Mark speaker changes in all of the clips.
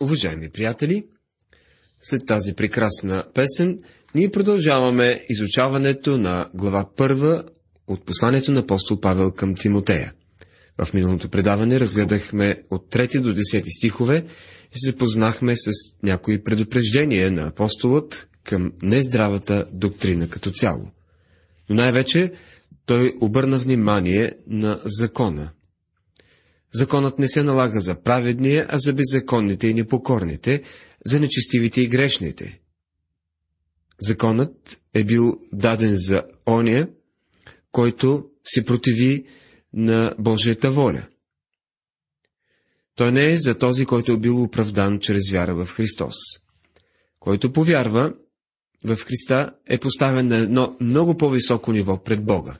Speaker 1: Уважаеми приятели, след тази прекрасна песен, ние продължаваме изучаването на глава първа от посланието на апостол Павел към Тимотея. В миналото предаване разгледахме от 3 до 10 стихове и се запознахме с някои предупреждения на апостолът към нездравата доктрина като цяло. Но най-вече той обърна внимание на закона – Законът не се налага за праведния, а за беззаконните и непокорните, за нечестивите и грешните. Законът е бил даден за оня, който се противи на Божията воля. Той не е за този, който е бил оправдан чрез вяра в Христос. Който повярва в Христа е поставен на едно много по-високо ниво пред Бога.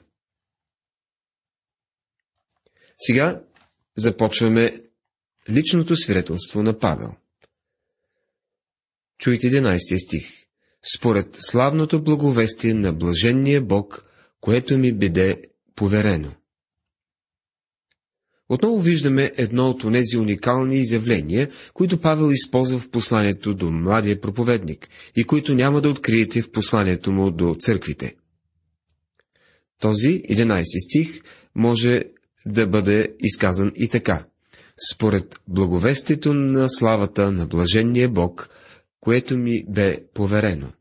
Speaker 1: Сега започваме личното свидетелство на Павел. Чуйте 11 стих. Според славното благовестие на блаженния Бог, което ми биде поверено. Отново виждаме едно от онези уникални изявления, които Павел използва в посланието до младия проповедник и които няма да откриете в посланието му до църквите. Този 11 стих може да бъде изказан и така. Според благовестието на славата на блаженния Бог, което ми бе поверено.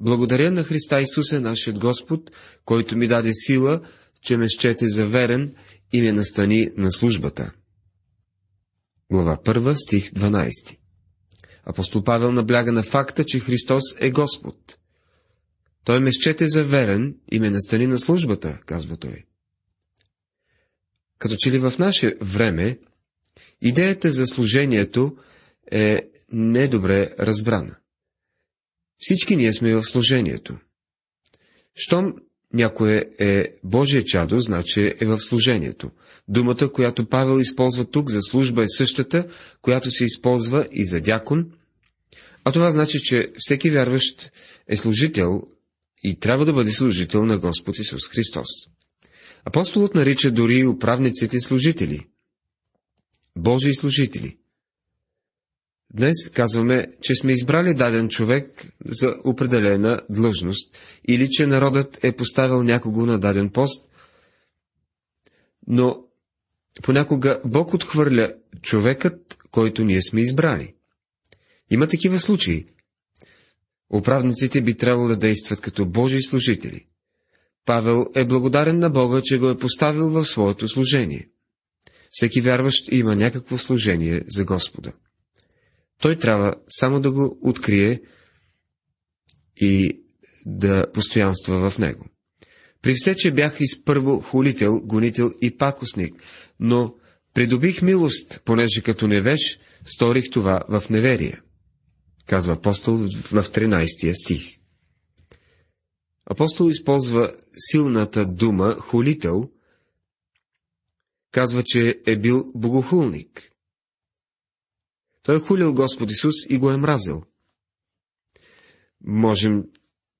Speaker 1: Благодаря на Христа Исуса, нашият Господ, който ми даде сила, че ме щете за верен и ме настани на службата. Глава 1, стих 12 Апостол Павел набляга на факта, че Христос е Господ. Той ме счете за верен и ме настани на службата, казва той. Като че ли в наше време идеята за служението е недобре разбрана. Всички ние сме в служението. Щом някое е Божие чадо, значи е в служението. Думата, която Павел използва тук за служба е същата, която се използва и за дякон, а това значи, че всеки вярващ е служител и трябва да бъде служител на Господ Исус Христос. Апостолът нарича дори управниците служители. Божии служители. Днес казваме, че сме избрали даден човек за определена длъжност или че народът е поставил някого на даден пост, но понякога Бог отхвърля човекът, който ние сме избрали. Има такива случаи. Управниците би трябвало да действат като Божии служители. Павел е благодарен на Бога, че го е поставил в своето служение. Всеки вярващ има някакво служение за Господа. Той трябва само да го открие и да постоянства в него. При все, че бях изпърво хулител, гонител и пакосник, но придобих милост, понеже като невеж сторих това в неверие, казва апостол в 13 стих. Апостол използва силната дума холител, казва, че е бил богохулник. Той е хулил Господ Исус и го е мразил. Можем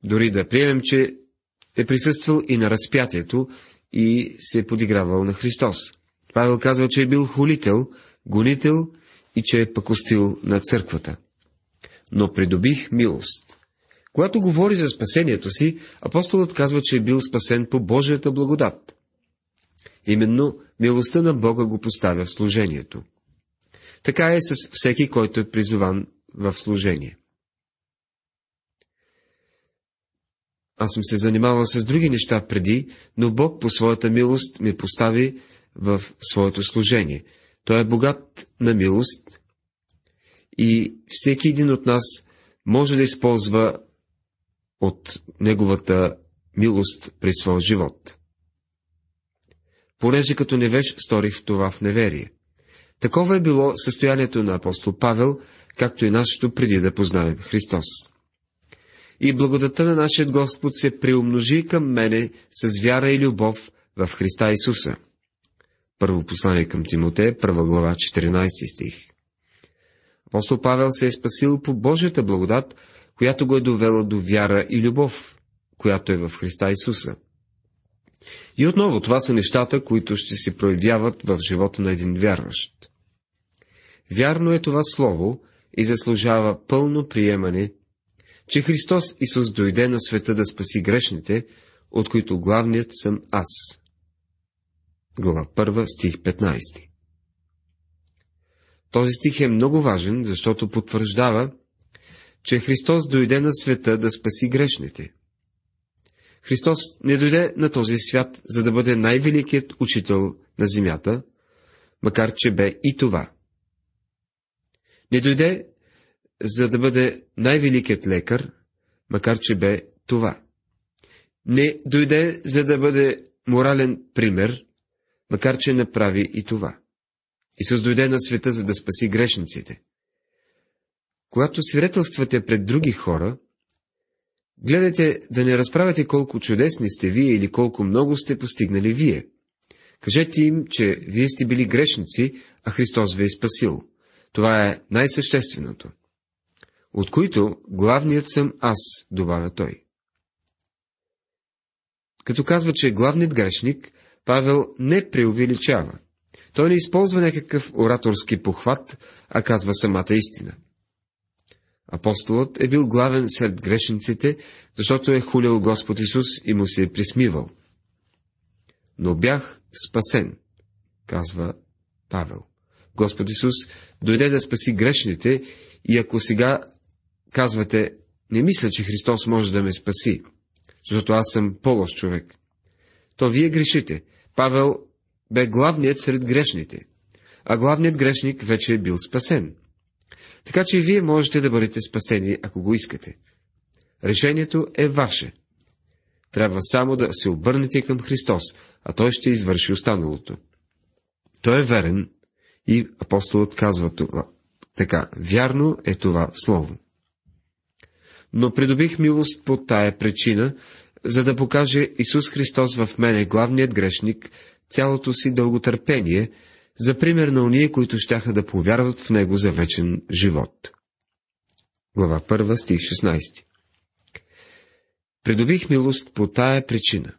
Speaker 1: дори да приемем, че е присъствал и на разпятието и се е подигравал на Христос. Павел казва, че е бил хулител, гонител и че е пакостил на църквата. Но придобих милост. Когато говори за спасението си, апостолът казва, че е бил спасен по Божията благодат. Именно милостта на Бога го поставя в служението. Така е с всеки, който е призован в служение. Аз съм се занимавал с други неща преди, но Бог по своята милост ме постави в своето служение. Той е богат на милост и всеки един от нас може да използва от Неговата милост при своя живот. Понеже като невеж сторих това в неверие. Такова е било състоянието на апостол Павел, както и нашето преди да познаем Христос. И благодата на нашия Господ се приумножи към мене с вяра и любов в Христа Исуса. Първо послание към Тимотея, първа глава, 14 стих. Апостол Павел се е спасил по Божията благодат, която го е довела до вяра и любов, която е в Христа Исуса. И отново, това са нещата, които ще се проявяват в живота на един вярващ. Вярно е това слово и заслужава пълно приемане, че Христос Исус дойде на света да спаси грешните, от които главният съм аз. Глава 1, стих 15 Този стих е много важен, защото потвърждава, че Христос дойде на света да спаси грешните. Христос не дойде на този свят, за да бъде най-великият учител на земята, макар че бе и това. Не дойде, за да бъде най-великият лекар, макар че бе това. Не дойде, за да бъде морален пример, макар че направи и това. Исус дойде на света, за да спаси грешниците. Когато свидетелствате пред други хора, гледайте да не разправяте колко чудесни сте вие или колко много сте постигнали вие. Кажете им, че вие сте били грешници, а Христос ви е спасил. Това е най-същественото. От които главният съм аз, добавя той. Като казва, че е главният грешник, Павел не преувеличава. Той не използва някакъв ораторски похват, а казва самата истина. Апостолът е бил главен сред грешниците, защото е хулил Господ Исус и му се е присмивал. Но бях спасен, казва Павел. Господ Исус дойде да спаси грешните и ако сега казвате, не мисля, че Христос може да ме спаси, защото аз съм по-лош човек, то вие грешите. Павел бе главният сред грешните, а главният грешник вече е бил спасен. Така че вие можете да бъдете спасени, ако го искате. Решението е ваше. Трябва само да се обърнете към Христос, а Той ще извърши останалото. Той е верен и апостолът казва това. Така, вярно е това слово. Но придобих милост по тая причина, за да покаже Исус Христос в мене, главният грешник, цялото си дълготърпение, за пример на уния, които щяха да повярват в Него за вечен живот. Глава 1, стих 16 Придобих милост по тая причина.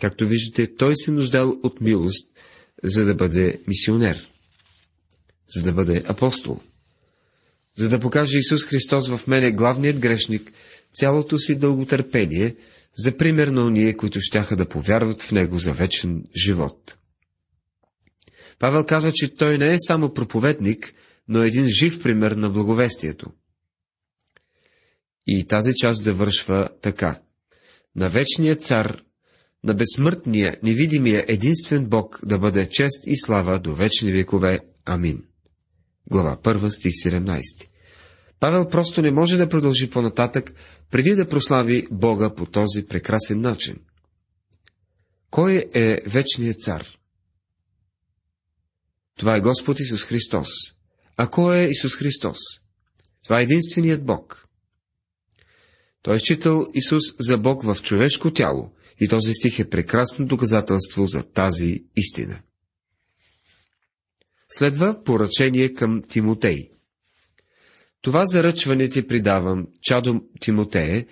Speaker 1: Както виждате, той се нуждал от милост, за да бъде мисионер, за да бъде апостол, за да покаже Исус Христос в мене главният грешник, цялото си дълготърпение, за пример на уния, които щяха да повярват в Него за вечен живот. Павел казва, че той не е само проповедник, но е един жив пример на благовестието. И тази част завършва така. На вечния цар, на безсмъртния, невидимия, единствен Бог да бъде чест и слава до вечни векове. Амин. Глава 1, стих 17. Павел просто не може да продължи по-нататък, преди да прослави Бога по този прекрасен начин. Кой е вечният цар? Това е Господ Исус Христос. А кой е Исус Христос? Това е единственият Бог. Той е считал Исус за Бог в човешко тяло и този стих е прекрасно доказателство за тази истина. Следва поръчение към Тимотей. Това заръчване ти придавам, чадо Тимотее,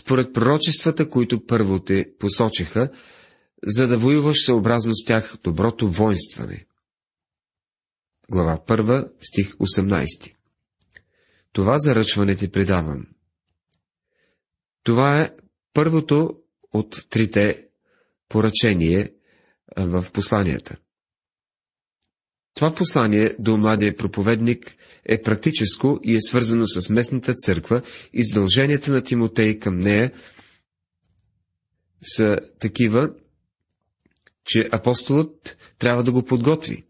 Speaker 1: според пророчествата, които първо те посочиха, за да воюваш съобразно с тях доброто воинстване. Глава 1, стих 18 Това заръчване ти предавам. Това е първото от трите поръчение в посланията. Това послание до младия проповедник е практическо и е свързано с местната църква и задълженията на Тимотей към нея са такива, че апостолът трябва да го подготви.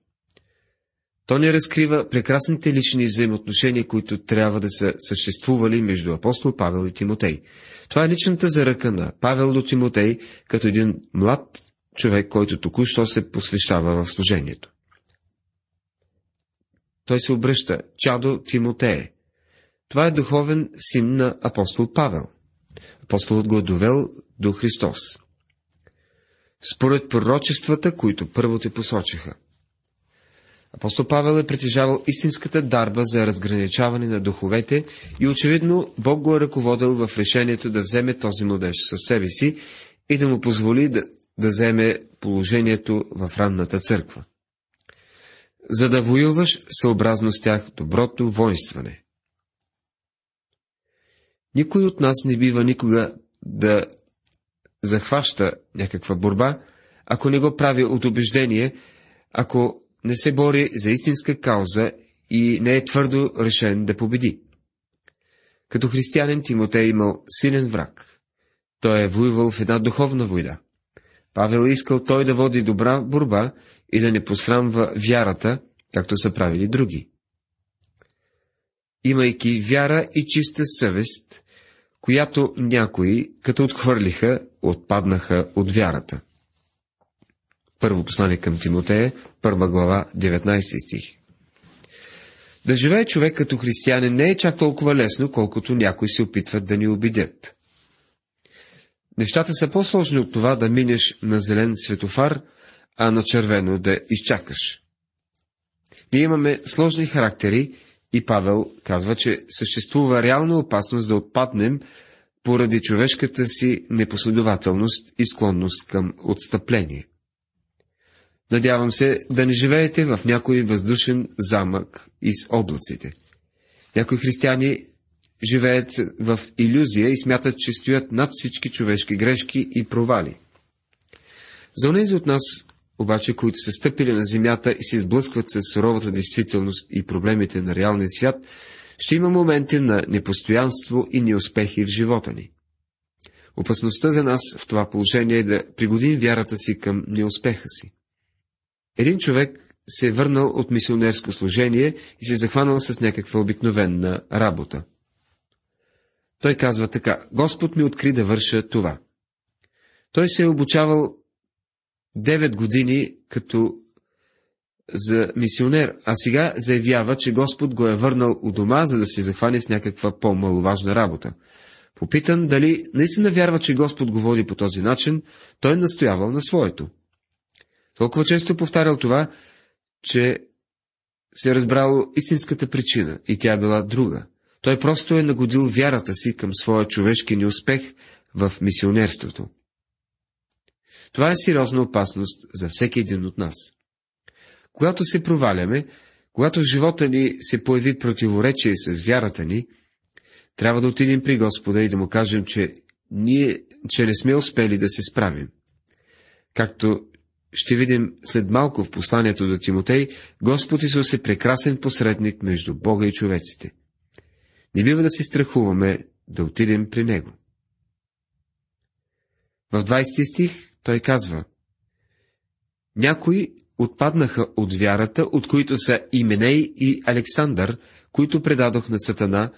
Speaker 1: То не разкрива прекрасните лични взаимоотношения, които трябва да са съществували между апостол Павел и Тимотей. Това е личната заръка на Павел до Тимотей, като един млад човек, който току-що се посвещава в служението. Той се обръща, чадо Тимотее. Това е духовен син на апостол Павел. Апостолът го е довел до Христос. Според пророчествата, които първо те посочиха. Апостол Павел е притежавал истинската дарба за разграничаване на духовете и очевидно Бог го е ръководил в решението да вземе този младеж със себе си и да му позволи да, да вземе положението в ранната църква. за да воюваш съобразно с тях доброто воинстване. Никой от нас не бива никога да захваща някаква борба, ако не го прави от убеждение, ако не се бори за истинска кауза и не е твърдо решен да победи. Като християнин Тимотей е имал силен враг. Той е воювал в една духовна война. Павел е искал той да води добра борба и да не посрамва вярата, както са правили други. Имайки вяра и чиста съвест, която някои, като отхвърлиха, отпаднаха от вярата. Първо послание към Тимотея, първа глава, 19 стих. Да живее човек като християнин не е чак толкова лесно, колкото някои се опитват да ни убедят. Нещата са по-сложни от това да минеш на зелен светофар, а на червено да изчакаш. Ние имаме сложни характери и Павел казва, че съществува реална опасност да отпаднем поради човешката си непоследователност и склонност към отстъпление. Надявам се да не живеете в някой въздушен замък из облаците. Някои християни живеят в иллюзия и смятат, че стоят над всички човешки грешки и провали. За онези от нас, обаче, които са стъпили на земята и се сблъскват с суровата действителност и проблемите на реалния свят, ще има моменти на непостоянство и неуспехи в живота ни. Опасността за нас в това положение е да пригодим вярата си към неуспеха си. Един човек се е върнал от мисионерско служение и се е захванал с някаква обикновена работа. Той казва така, Господ ми откри да върша това. Той се е обучавал 9 години като за мисионер, а сега заявява, че Господ го е върнал у дома, за да се захване с някаква по-маловажна работа. Попитан дали наистина вярва, че Господ го води по този начин, той настоявал на своето. Толкова често повтарял това, че се е разбрал истинската причина и тя е била друга. Той просто е нагодил вярата си към своя човешки неуспех в мисионерството. Това е сериозна опасност за всеки един от нас. Когато се проваляме, когато в живота ни се появи противоречие с вярата ни, трябва да отидем при Господа и да му кажем, че ние, че не сме успели да се справим. Както ще видим след малко в посланието до Тимотей, Господ Исус е прекрасен посредник между Бога и човеците. Не бива да се страхуваме да отидем при Него. В 20 стих той казва Някои отпаднаха от вярата, от които са Именей и Александър, които предадох на Сатана,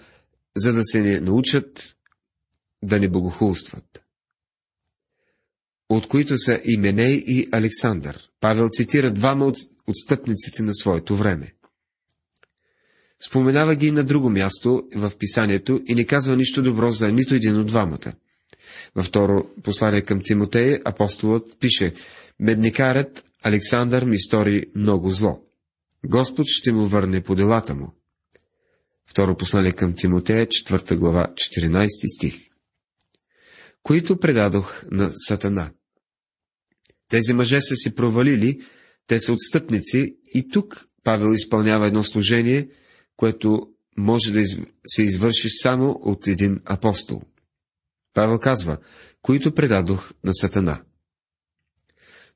Speaker 1: за да се не научат да не богохулстват от които са Именей и Александър. Павел цитира двама от отстъпниците на своето време. Споменава ги на друго място в писанието и не казва нищо добро за нито един от двамата. Във второ послание към Тимотея апостолът пише Медникарът Александър ми стори много зло. Господ ще му върне по делата му. Второ послание към Тимотея, 4 глава, 14 стих. Които предадох на Сатана. Тези мъже са си провалили, те са отстъпници и тук Павел изпълнява едно служение, което може да се извърши само от един апостол. Павел казва, които предадох на Сатана.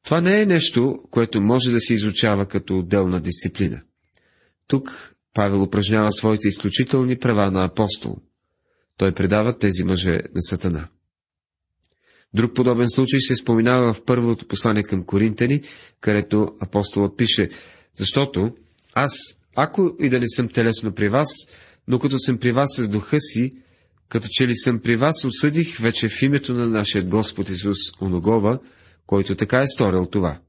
Speaker 1: Това не е нещо, което може да се изучава като отделна дисциплина. Тук Павел упражнява своите изключителни права на апостол. Той предава тези мъже на Сатана. Друг подобен случай се споменава в първото послание към Коринтени, където апостолът пише, защото аз, ако и да не съм телесно при вас, но като съм при вас с духа си, като че ли съм при вас, осъдих вече в името на нашия Господ Исус Оногова, който така е сторил това.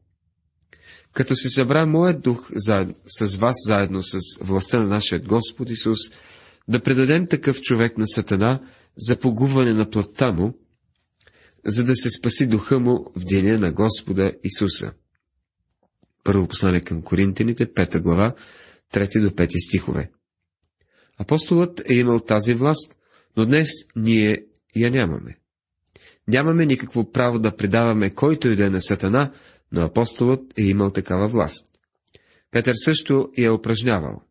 Speaker 1: Като се събра моят дух заедно, с вас заедно с властта на нашия Господ Исус, да предадем такъв човек на Сатана за погубване на плътта му, за да се спаси духа му в деня на Господа Исуса. Първо послание към Коринтините, пета глава, трети до пети стихове. Апостолът е имал тази власт, но днес ние я нямаме. Нямаме никакво право да предаваме който и да е на Сатана, но апостолът е имал такава власт. Петър също я е упражнявал.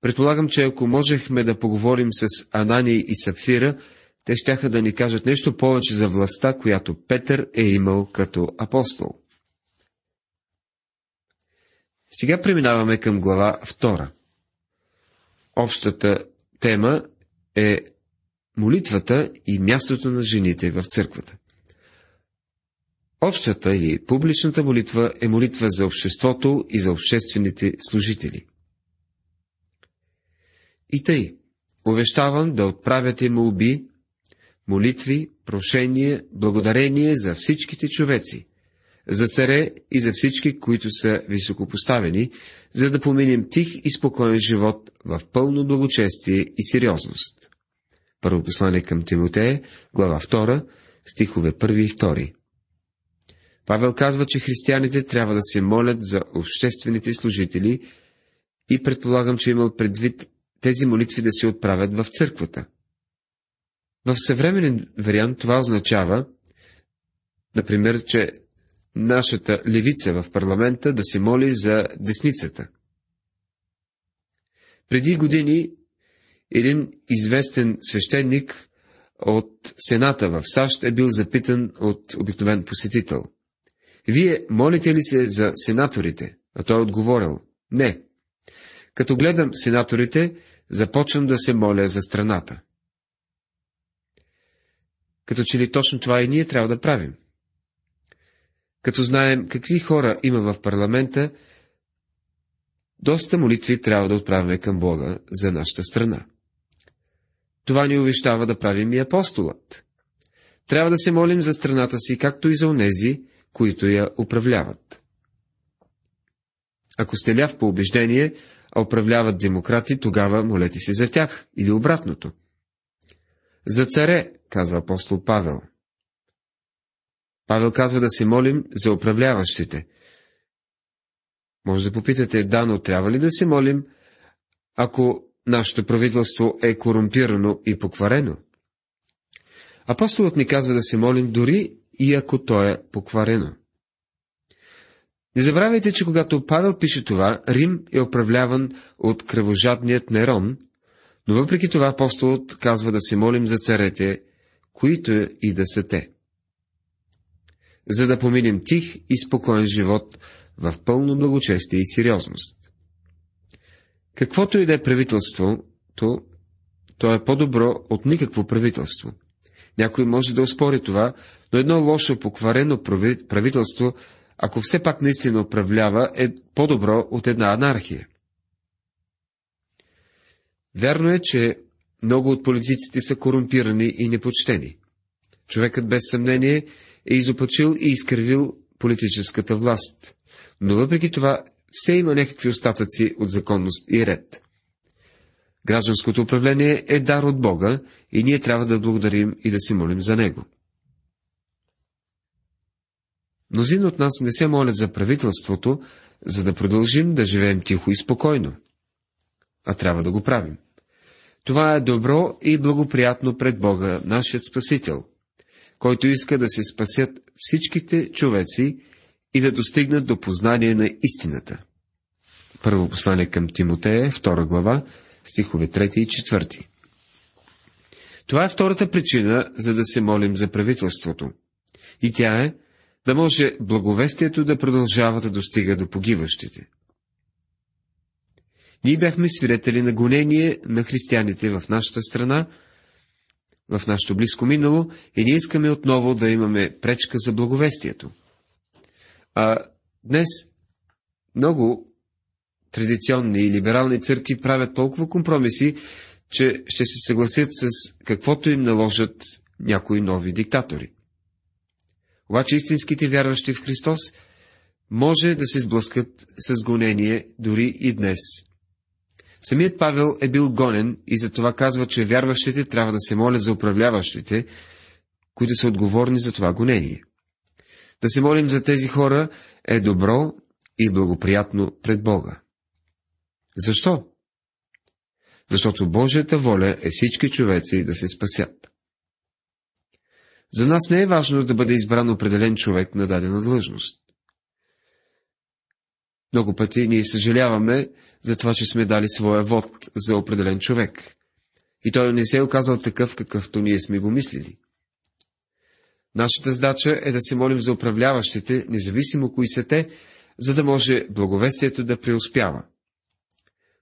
Speaker 1: Предполагам, че ако можехме да поговорим с Анани и Сапфира, те щяха да ни кажат нещо повече за властта, която Петър е имал като апостол. Сега преминаваме към глава 2. Общата тема е молитвата и мястото на жените в църквата. Общата или публичната молитва е молитва за обществото и за обществените служители. И тъй, увещавам да отправяте молби, молитви, прошение, благодарение за всичките човеци, за царе и за всички, които са високопоставени, за да поминем тих и спокоен живот в пълно благочестие и сериозност. Първо послание към Тимотея, глава 2, стихове 1 и 2. Павел казва, че християните трябва да се молят за обществените служители и предполагам, че имал предвид тези молитви да се отправят в църквата. В съвременен вариант това означава, например, че нашата левица в парламента да се моли за десницата. Преди години един известен свещеник от Сената в САЩ е бил запитан от обикновен посетител. Вие молите ли се за сенаторите? А той е отговорил. Не. Като гледам сенаторите, започвам да се моля за страната. Като че ли точно това и ние трябва да правим. Като знаем какви хора има в парламента, доста молитви трябва да отправяме към Бога за нашата страна. Това ни увещава да правим и апостолът. Трябва да се молим за страната си, както и за онези, които я управляват. Ако сте ляв по убеждение, а управляват демократи, тогава молете се за тях, или обратното. За царе, казва апостол Павел. Павел казва да се молим за управляващите. Може да попитате, да, но трябва ли да се молим, ако нашето правителство е корумпирано и покварено? Апостолът ни казва да се молим дори и ако то е покварено. Не забравяйте, че когато Павел пише това, Рим е управляван от кръвожадният Нерон, но въпреки това апостолът казва да се молим за царете, които и да са те. За да поминем тих и спокоен живот в пълно благочестие и сериозност. Каквото и да е правителството, то е по-добро от никакво правителство. Някой може да оспори това, но едно лошо покварено правителство ако все пак наистина управлява, е по-добро от една анархия. Вярно е, че много от политиците са корумпирани и непочтени. Човекът без съмнение е изопачил и изкривил политическата власт, но въпреки това все има някакви остатъци от законност и ред. Гражданското управление е дар от Бога и ние трябва да благодарим и да си молим за него. Мнозин от нас не се молят за правителството, за да продължим да живеем тихо и спокойно. А трябва да го правим. Това е добро и благоприятно пред Бога, нашият Спасител, който иска да се спасят всичките човеци и да достигнат до познание на истината. Първо послание към Тимотея, втора глава, стихове 3 и 4. Това е втората причина, за да се молим за правителството. И тя е, да може благовестието да продължава да достига до погиващите. Ние бяхме свидетели на гонение на християните в нашата страна, в нашето близко минало, и ние искаме отново да имаме пречка за благовестието. А днес много традиционни и либерални църкви правят толкова компромиси, че ще се съгласят с каквото им наложат някои нови диктатори. Обаче истинските вярващи в Христос може да се сблъскат с гонение дори и днес. Самият Павел е бил гонен и затова казва, че вярващите трябва да се молят за управляващите, които са отговорни за това гонение. Да се молим за тези хора е добро и благоприятно пред Бога. Защо? Защото Божията воля е всички човеци да се спасят. За нас не е важно да бъде избран определен човек на дадена длъжност. Много пъти ние съжаляваме за това, че сме дали своя вод за определен човек. И той не се е оказал такъв, какъвто ние сме го мислили. Нашата задача е да се молим за управляващите, независимо кои са те, за да може благовестието да преуспява.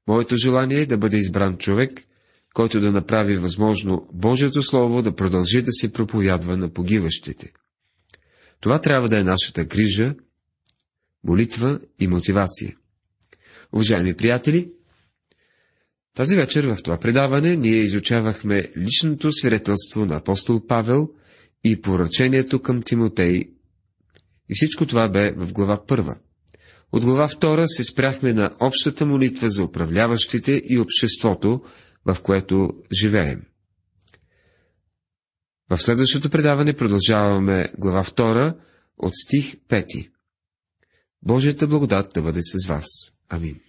Speaker 1: Моето желание е да бъде избран човек, който да направи възможно Божието Слово да продължи да се проповядва на погиващите. Това трябва да е нашата грижа, молитва и мотивация. Уважаеми приятели, тази вечер в това предаване ние изучавахме личното свидетелство на апостол Павел и поръчението към Тимотей. И всичко това бе в глава първа. От глава втора се спряхме на общата молитва за управляващите и обществото, в което живеем. В следващото предаване продължаваме глава 2 от стих 5. Божията благодат да бъде с вас. Амин.